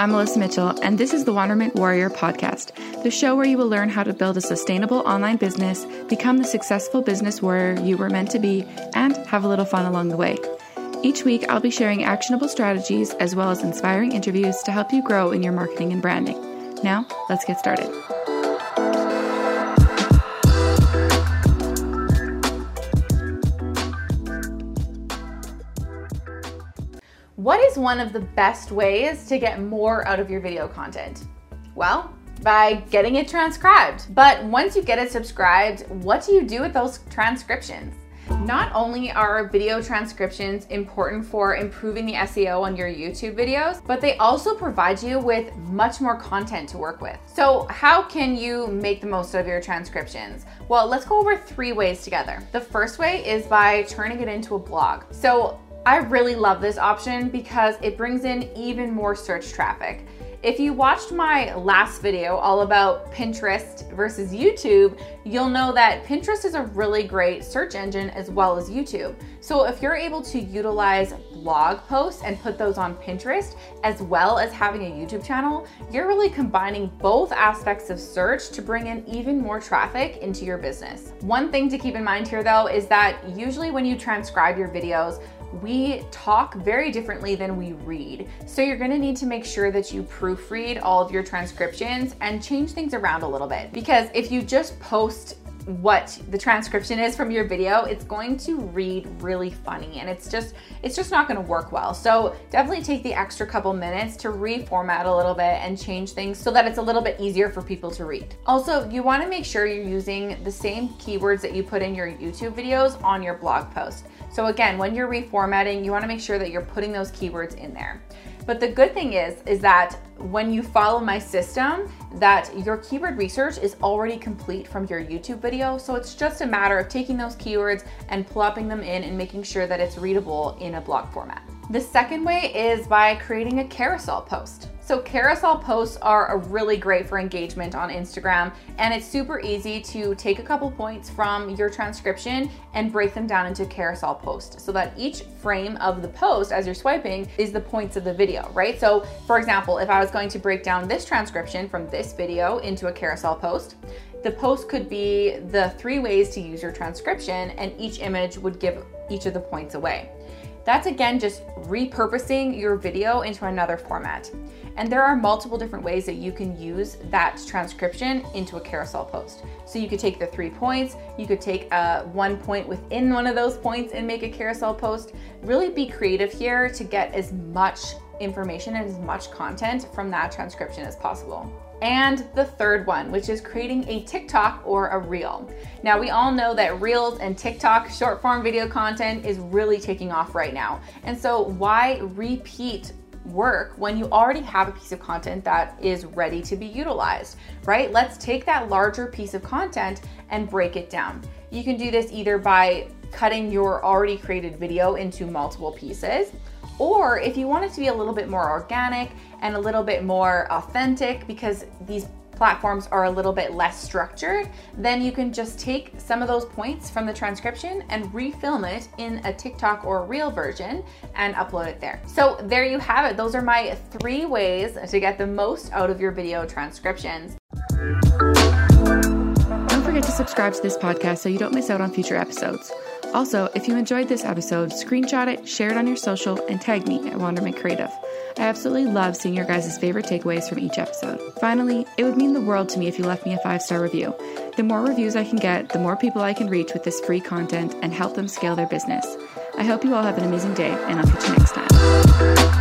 I'm Melissa Mitchell, and this is the Wandermint Warrior podcast, the show where you will learn how to build a sustainable online business, become the successful business warrior you were meant to be, and have a little fun along the way. Each week, I'll be sharing actionable strategies as well as inspiring interviews to help you grow in your marketing and branding. Now, let's get started. What is one of the best ways to get more out of your video content? Well, by getting it transcribed. But once you get it subscribed, what do you do with those transcriptions? Not only are video transcriptions important for improving the SEO on your YouTube videos, but they also provide you with much more content to work with. So, how can you make the most of your transcriptions? Well, let's go over three ways together. The first way is by turning it into a blog. So, I really love this option because it brings in even more search traffic. If you watched my last video all about Pinterest versus YouTube, you'll know that Pinterest is a really great search engine as well as YouTube. So if you're able to utilize blog posts and put those on Pinterest as well as having a YouTube channel, you're really combining both aspects of search to bring in even more traffic into your business. One thing to keep in mind here though is that usually when you transcribe your videos, we talk very differently than we read. So you're gonna need to make sure that you proofread all of your transcriptions and change things around a little bit. Because if you just post what the transcription is from your video, it's going to read really funny and it's just it's just not going to work well. So, definitely take the extra couple minutes to reformat a little bit and change things so that it's a little bit easier for people to read. Also, you want to make sure you're using the same keywords that you put in your YouTube videos on your blog post. So again, when you're reformatting, you want to make sure that you're putting those keywords in there. But the good thing is, is that when you follow my system, that your keyword research is already complete from your YouTube video. So it's just a matter of taking those keywords and plopping them in and making sure that it's readable in a blog format. The second way is by creating a carousel post. So carousel posts are really great for engagement on Instagram and it's super easy to take a couple points from your transcription and break them down into carousel posts so that each frame of the post as you're swiping is the points of the video, right? So for example, if I was going to break down this transcription from this video into a carousel post, the post could be the three ways to use your transcription and each image would give each of the points away. That's again just repurposing your video into another format. And there are multiple different ways that you can use that transcription into a carousel post. So you could take the three points, you could take uh, one point within one of those points and make a carousel post. Really be creative here to get as much information and as much content from that transcription as possible. And the third one, which is creating a TikTok or a Reel. Now, we all know that Reels and TikTok short form video content is really taking off right now. And so, why repeat work when you already have a piece of content that is ready to be utilized, right? Let's take that larger piece of content and break it down. You can do this either by cutting your already created video into multiple pieces or if you want it to be a little bit more organic and a little bit more authentic, because these platforms are a little bit less structured, then you can just take some of those points from the transcription and refilm it in a TikTok or Reel version and upload it there. So there you have it. Those are my three ways to get the most out of your video transcriptions. Don't forget to subscribe to this podcast so you don't miss out on future episodes. Also, if you enjoyed this episode, screenshot it, share it on your social, and tag me at Wandermint Creative. I absolutely love seeing your guys' favorite takeaways from each episode. Finally, it would mean the world to me if you left me a five star review. The more reviews I can get, the more people I can reach with this free content and help them scale their business. I hope you all have an amazing day, and I'll catch you next time.